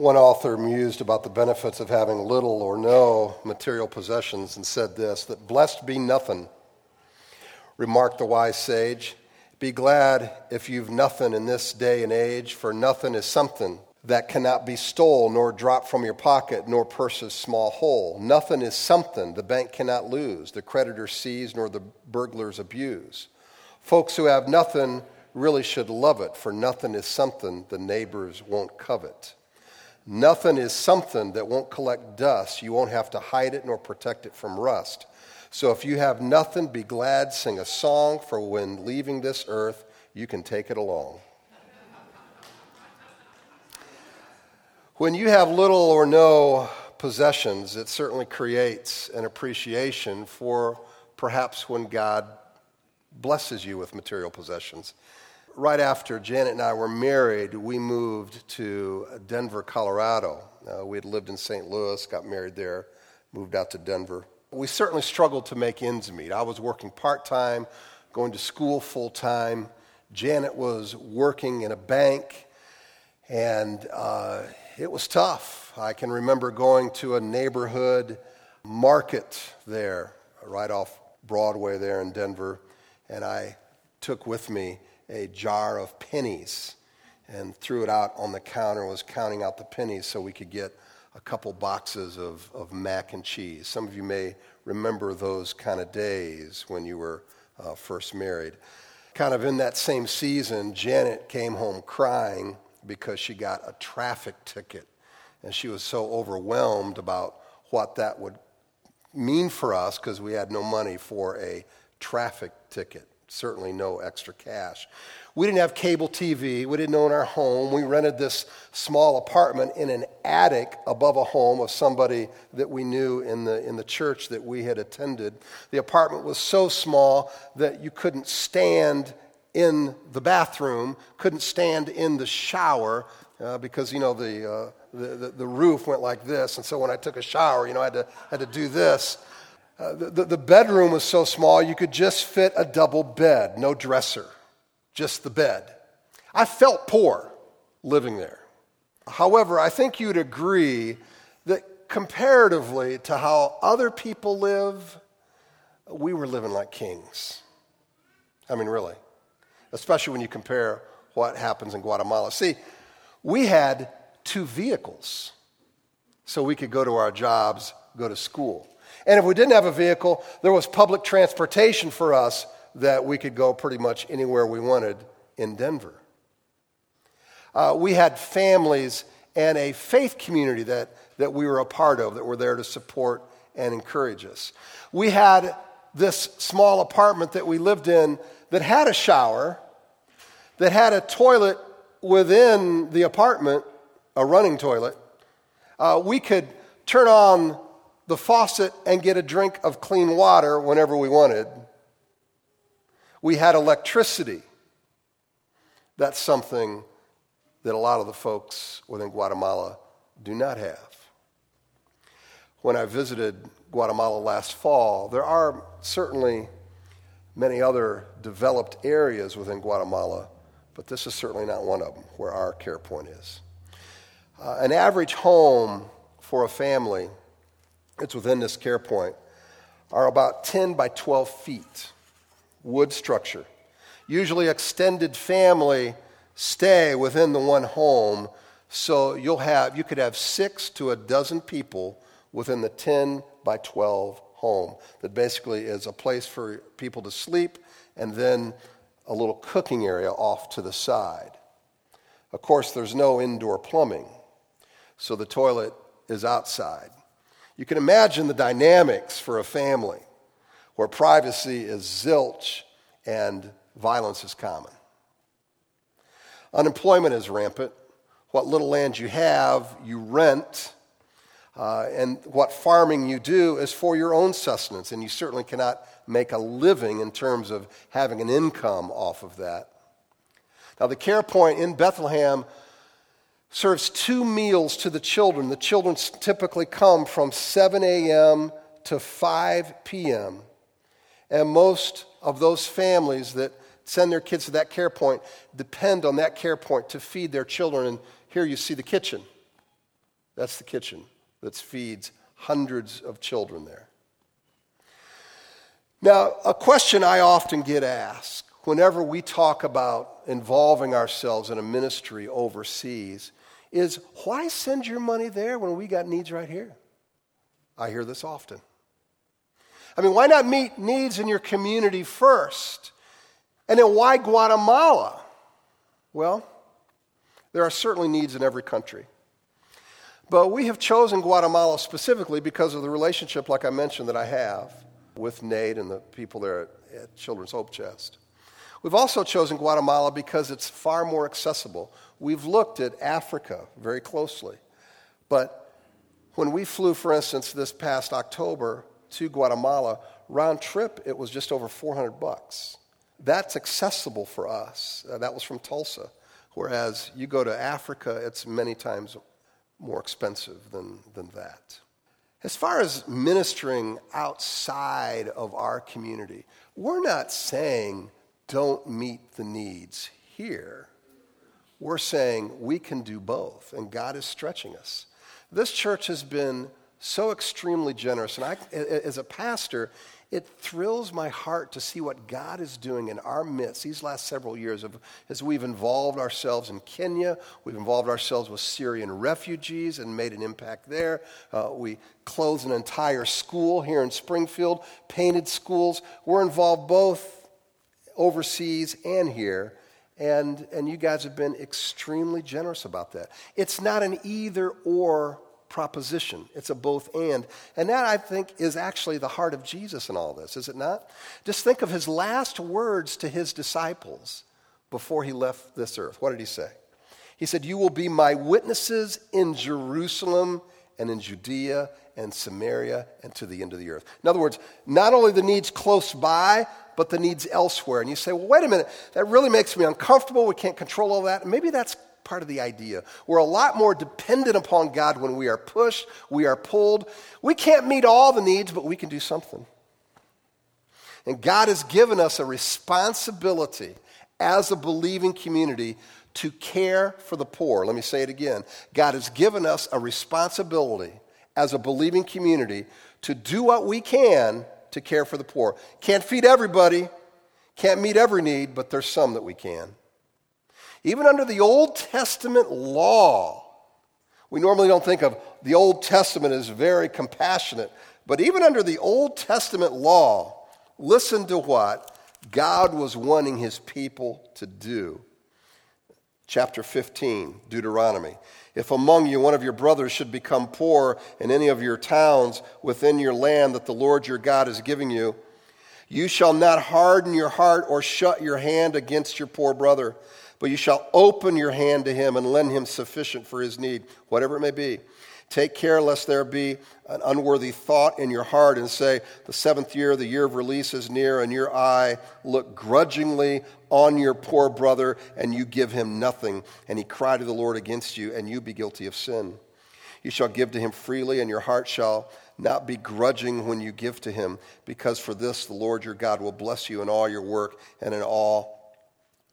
One author mused about the benefits of having little or no material possessions and said this that blessed be nothing, remarked the wise sage. Be glad if you've nothing in this day and age, for nothing is something that cannot be stole, nor dropped from your pocket, nor purse's small hole. Nothing is something the bank cannot lose, the creditor seize, nor the burglars abuse. Folks who have nothing really should love it, for nothing is something the neighbors won't covet. Nothing is something that won't collect dust. You won't have to hide it nor protect it from rust. So if you have nothing, be glad, sing a song, for when leaving this earth, you can take it along. when you have little or no possessions, it certainly creates an appreciation for perhaps when God blesses you with material possessions right after Janet and I were married, we moved to Denver, Colorado. Uh, we had lived in St. Louis, got married there, moved out to Denver. We certainly struggled to make ends meet. I was working part time, going to school full time. Janet was working in a bank, and uh, it was tough. I can remember going to a neighborhood market there, right off Broadway there in Denver, and I took with me a jar of pennies and threw it out on the counter was counting out the pennies so we could get a couple boxes of, of mac and cheese. Some of you may remember those kind of days when you were uh, first married. Kind of in that same season, Janet came home crying because she got a traffic ticket. And she was so overwhelmed about what that would mean for us because we had no money for a traffic ticket certainly no extra cash. We didn't have cable TV. We didn't own our home. We rented this small apartment in an attic above a home of somebody that we knew in the, in the church that we had attended. The apartment was so small that you couldn't stand in the bathroom, couldn't stand in the shower uh, because, you know, the, uh, the, the, the roof went like this. And so when I took a shower, you know, I had to, had to do this. Uh, the, the bedroom was so small you could just fit a double bed, no dresser, just the bed. I felt poor living there. However, I think you'd agree that comparatively to how other people live, we were living like kings. I mean, really. Especially when you compare what happens in Guatemala. See, we had two vehicles so we could go to our jobs, go to school. And if we didn't have a vehicle, there was public transportation for us that we could go pretty much anywhere we wanted in Denver. Uh, we had families and a faith community that, that we were a part of that were there to support and encourage us. We had this small apartment that we lived in that had a shower, that had a toilet within the apartment, a running toilet. Uh, we could turn on the faucet and get a drink of clean water whenever we wanted. We had electricity. That's something that a lot of the folks within Guatemala do not have. When I visited Guatemala last fall, there are certainly many other developed areas within Guatemala, but this is certainly not one of them where our care point is. Uh, an average home for a family it's within this care point, are about 10 by 12 feet, wood structure. Usually, extended family stay within the one home, so you'll have, you could have six to a dozen people within the 10 by 12 home that basically is a place for people to sleep and then a little cooking area off to the side. Of course, there's no indoor plumbing, so the toilet is outside. You can imagine the dynamics for a family where privacy is zilch and violence is common. Unemployment is rampant. What little land you have, you rent. Uh, and what farming you do is for your own sustenance, and you certainly cannot make a living in terms of having an income off of that. Now, the care point in Bethlehem serves two meals to the children. The children typically come from 7 a.m. to 5 p.m. And most of those families that send their kids to that care point depend on that care point to feed their children. And here you see the kitchen. That's the kitchen that feeds hundreds of children there. Now, a question I often get asked whenever we talk about involving ourselves in a ministry overseas is why send your money there when we got needs right here? I hear this often. I mean, why not meet needs in your community first? And then why Guatemala? Well, there are certainly needs in every country. But we have chosen Guatemala specifically because of the relationship, like I mentioned, that I have with Nate and the people there at, Children's Hope Chest. We've also chosen Guatemala because it's far more accessible. We've looked at Africa very closely. But when we flew, for instance, this past October to Guatemala, round trip, it was just over 400 bucks. That's accessible for us. Uh, that was from Tulsa. Whereas you go to Africa, it's many times more expensive than, than that. As far as ministering outside of our community, we're not saying don't meet the needs here. We're saying we can do both, and God is stretching us. This church has been so extremely generous, and I, as a pastor, it thrills my heart to see what God is doing in our midst these last several years of, as we've involved ourselves in Kenya, we've involved ourselves with Syrian refugees and made an impact there. Uh, we closed an entire school here in Springfield, painted schools. We're involved both overseas and here. And, and you guys have been extremely generous about that. It's not an either or proposition. It's a both and. And that, I think, is actually the heart of Jesus in all this, is it not? Just think of his last words to his disciples before he left this earth. What did he say? He said, You will be my witnesses in Jerusalem and in Judea and Samaria and to the end of the earth. In other words, not only the needs close by, but the needs elsewhere. And you say, well, wait a minute, that really makes me uncomfortable. We can't control all that. And maybe that's part of the idea. We're a lot more dependent upon God when we are pushed, we are pulled. We can't meet all the needs, but we can do something. And God has given us a responsibility as a believing community to care for the poor. Let me say it again. God has given us a responsibility as a believing community to do what we can to care for the poor. Can't feed everybody, can't meet every need, but there's some that we can. Even under the Old Testament law, we normally don't think of the Old Testament as very compassionate, but even under the Old Testament law, listen to what God was wanting his people to do. Chapter 15, Deuteronomy. If among you one of your brothers should become poor in any of your towns within your land that the Lord your God is giving you, you shall not harden your heart or shut your hand against your poor brother but you shall open your hand to him and lend him sufficient for his need, whatever it may be. Take care lest there be an unworthy thought in your heart and say, The seventh year, the year of release is near, and your eye look grudgingly on your poor brother, and you give him nothing, and he cry to the Lord against you, and you be guilty of sin. You shall give to him freely, and your heart shall not be grudging when you give to him, because for this the Lord your God will bless you in all your work and in all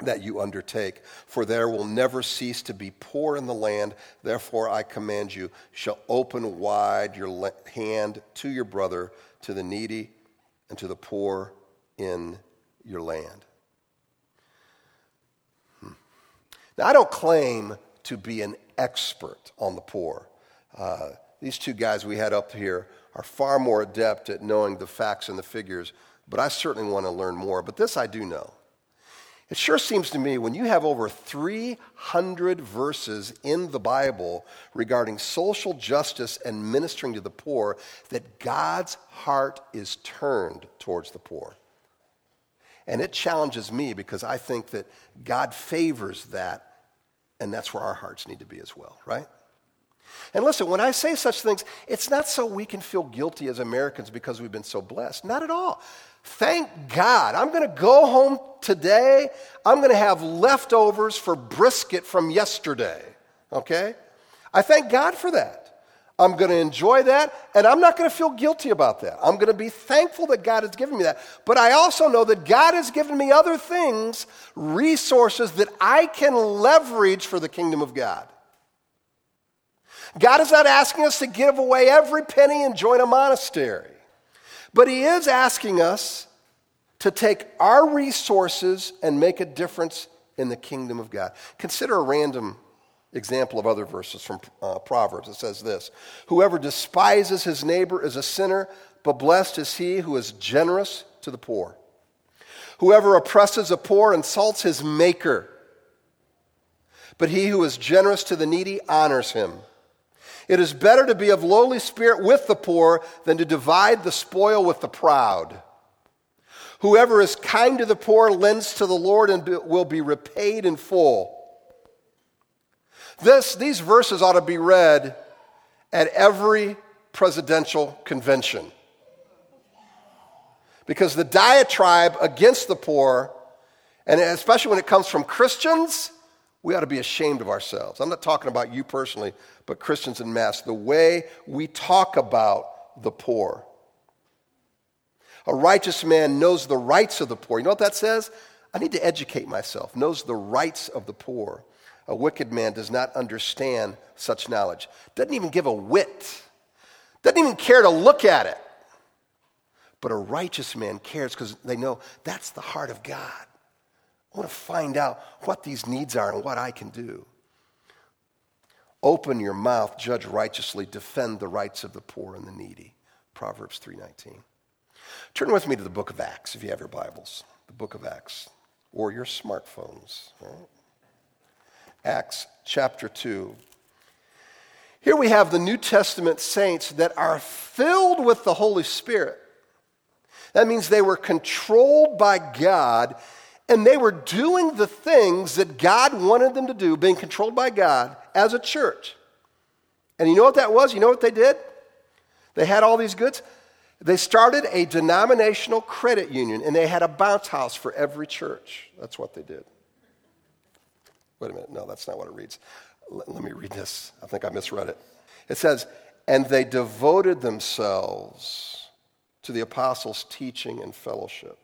that you undertake. For there will never cease to be poor in the land. Therefore, I command you, shall open wide your hand to your brother, to the needy, and to the poor in your land. Hmm. Now, I don't claim to be an expert on the poor. Uh, these two guys we had up here are far more adept at knowing the facts and the figures, but I certainly want to learn more. But this I do know it sure seems to me when you have over 300 verses in the Bible regarding social justice and ministering to the poor that God's heart is turned towards the poor. And it challenges me because I think that God favors that, and that's where our hearts need to be as well, right? And listen, when I say such things, it's not so we can feel guilty as Americans because we've been so blessed. Not at all. Thank God. I'm going to go home today. I'm going to have leftovers for brisket from yesterday. Okay? I thank God for that. I'm going to enjoy that, and I'm not going to feel guilty about that. I'm going to be thankful that God has given me that. But I also know that God has given me other things, resources that I can leverage for the kingdom of God. God is not asking us to give away every penny and join a monastery, but He is asking us to take our resources and make a difference in the kingdom of God. Consider a random example of other verses from uh, Proverbs. It says this Whoever despises his neighbor is a sinner, but blessed is he who is generous to the poor. Whoever oppresses a poor insults his maker, but he who is generous to the needy honors him. It is better to be of lowly spirit with the poor than to divide the spoil with the proud. Whoever is kind to the poor lends to the Lord and will be repaid in full. This, these verses ought to be read at every presidential convention. Because the diatribe against the poor, and especially when it comes from Christians, we ought to be ashamed of ourselves. I'm not talking about you personally, but Christians in mass. The way we talk about the poor. A righteous man knows the rights of the poor. You know what that says? I need to educate myself, knows the rights of the poor. A wicked man does not understand such knowledge, doesn't even give a whit, doesn't even care to look at it. But a righteous man cares because they know that's the heart of God. I want to find out what these needs are and what I can do. Open your mouth, judge righteously, defend the rights of the poor and the needy. Proverbs 3:19. Turn with me to the book of Acts if you have your Bibles. The book of Acts or your smartphones. Right? Acts chapter 2. Here we have the New Testament saints that are filled with the Holy Spirit. That means they were controlled by God and they were doing the things that God wanted them to do, being controlled by God as a church. And you know what that was? You know what they did? They had all these goods. They started a denominational credit union and they had a bounce house for every church. That's what they did. Wait a minute. No, that's not what it reads. Let, let me read this. I think I misread it. It says, And they devoted themselves to the apostles' teaching and fellowship,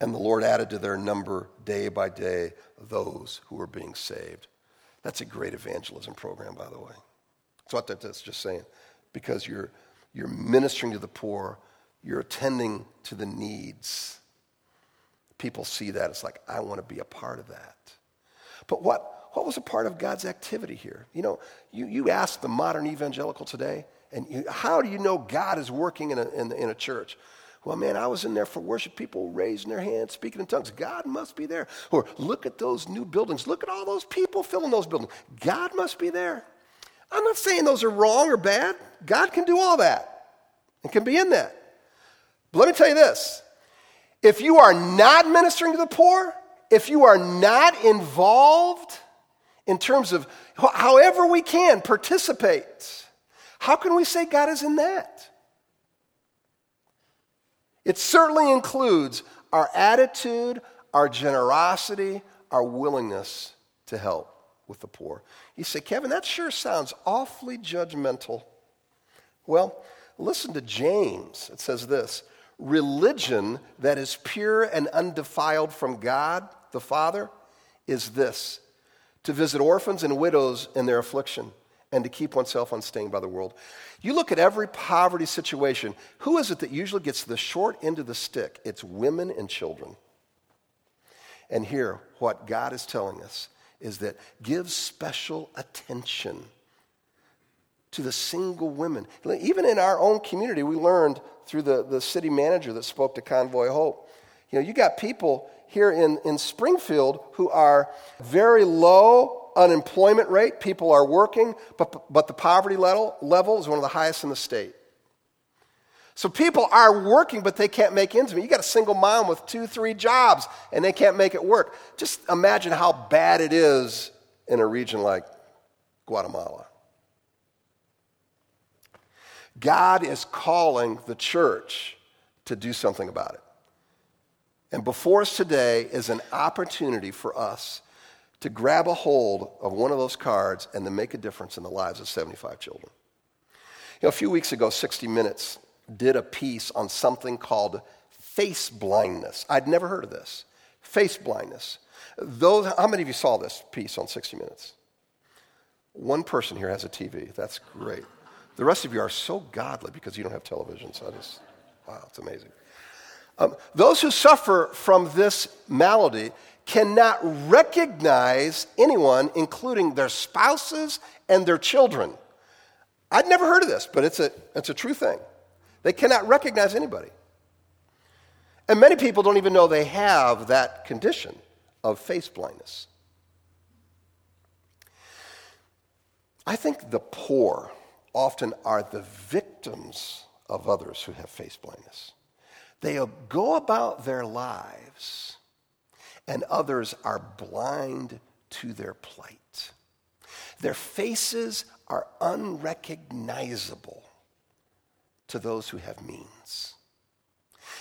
And the Lord added to their number day by day those who were being saved. That's a great evangelism program, by the way. That's what that's just saying. Because you're, you're ministering to the poor, you're attending to the needs people see that, it's like, I want to be a part of that. But what, what was a part of God's activity here? You know, you, you ask the modern evangelical today, and you, how do you know God is working in a, in, in a church? Well, man, I was in there for worship, people raising their hands, speaking in tongues. God must be there. Or look at those new buildings. Look at all those people filling those buildings. God must be there. I'm not saying those are wrong or bad. God can do all that and can be in that. But let me tell you this if you are not ministering to the poor, if you are not involved in terms of however we can participate, how can we say God is in that? It certainly includes our attitude, our generosity, our willingness to help with the poor. You say, Kevin, that sure sounds awfully judgmental. Well, listen to James. It says this religion that is pure and undefiled from God the Father is this to visit orphans and widows in their affliction and to keep oneself unstained by the world. You look at every poverty situation, who is it that usually gets the short end of the stick? It's women and children. And here, what God is telling us is that give special attention to the single women. Even in our own community, we learned through the, the city manager that spoke to Convoy Hope. You know, you got people here in, in Springfield who are very low unemployment rate. People are working, but, but the poverty level, level is one of the highest in the state. So people are working, but they can't make ends meet. You got a single mom with two, three jobs, and they can't make it work. Just imagine how bad it is in a region like Guatemala. God is calling the church to do something about it. And before us today is an opportunity for us to grab a hold of one of those cards and to make a difference in the lives of 75 children. You know, a few weeks ago, 60 Minutes did a piece on something called face blindness. I'd never heard of this. Face blindness. Those, how many of you saw this piece on 60 Minutes? One person here has a TV. That's great. The rest of you are so godly because you don't have television. So I just, wow, it's amazing. Um, those who suffer from this malady cannot recognize anyone, including their spouses and their children. I'd never heard of this, but it's a, it's a true thing. They cannot recognize anybody. And many people don't even know they have that condition of face blindness. I think the poor often are the victims of others who have face blindness. They go about their lives and others are blind to their plight. Their faces are unrecognizable to those who have means.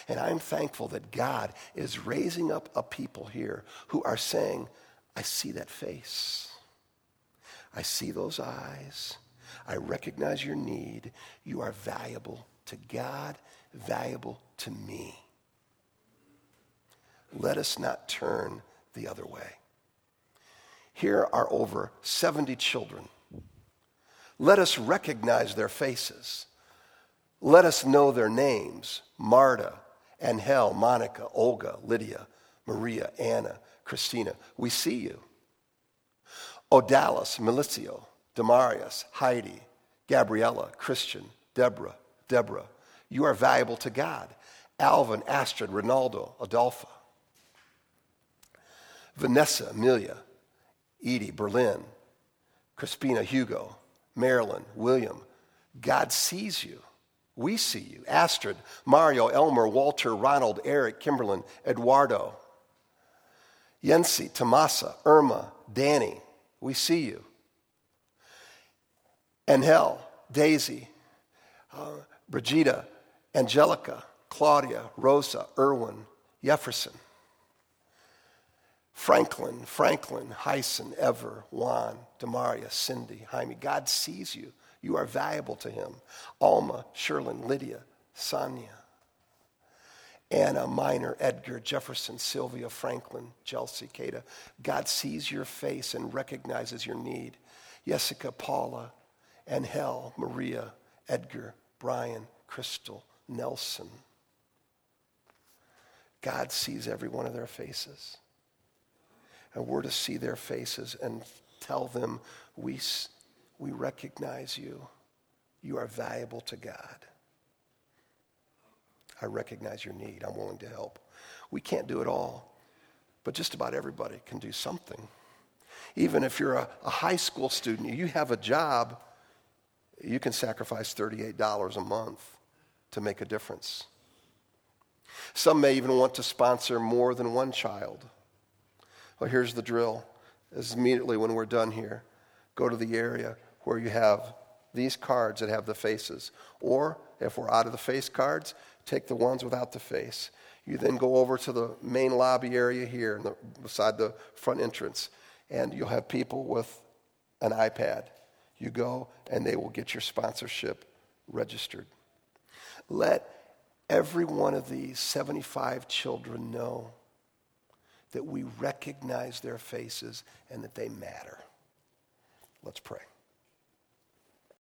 And I'm thankful that God is raising up a people here who are saying, I see that face. I see those eyes. I recognize your need. You are valuable to God, valuable to me let us not turn the other way. Here are over 70 children. Let us recognize their faces. Let us know their names Marta, Angel, Monica, Olga, Lydia, Maria, Anna, Christina. We see you. Odalis, Milicio, Demarius, Heidi, Gabriella, Christian, Deborah, Deborah. You are valuable to God. Alvin, Astrid, Ronaldo, Adolpha. Vanessa, Amelia, Edie, Berlin, Crispina, Hugo, Marilyn, William. God sees you. We see you. Astrid, Mario, Elmer, Walter, Ronald, Eric, Kimberlyn, Eduardo, Yensi, Tomasa, Irma, Danny. We see you. Angel, Daisy, uh, Brigida, Angelica, Claudia, Rosa, Irwin, Jefferson. Franklin, Franklin, Hyson, Ever, Juan, Demaria, Cindy, Jaime. God sees you. You are valuable to him. Alma, Sherlyn, Lydia, Sonia, Anna, Minor, Edgar, Jefferson, Sylvia, Franklin, Chelsea, Kada. God sees your face and recognizes your need. Jessica, Paula, Angel, Maria, Edgar, Brian, Crystal, Nelson. God sees every one of their faces and we're to see their faces and tell them, we, we recognize you. You are valuable to God. I recognize your need. I'm willing to help. We can't do it all, but just about everybody can do something. Even if you're a, a high school student, you have a job, you can sacrifice $38 a month to make a difference. Some may even want to sponsor more than one child. Well, here's the drill. Is immediately when we're done here, go to the area where you have these cards that have the faces. Or if we're out of the face cards, take the ones without the face. You then go over to the main lobby area here the, beside the front entrance, and you'll have people with an iPad. You go, and they will get your sponsorship registered. Let every one of these 75 children know that we recognize their faces and that they matter. Let's pray.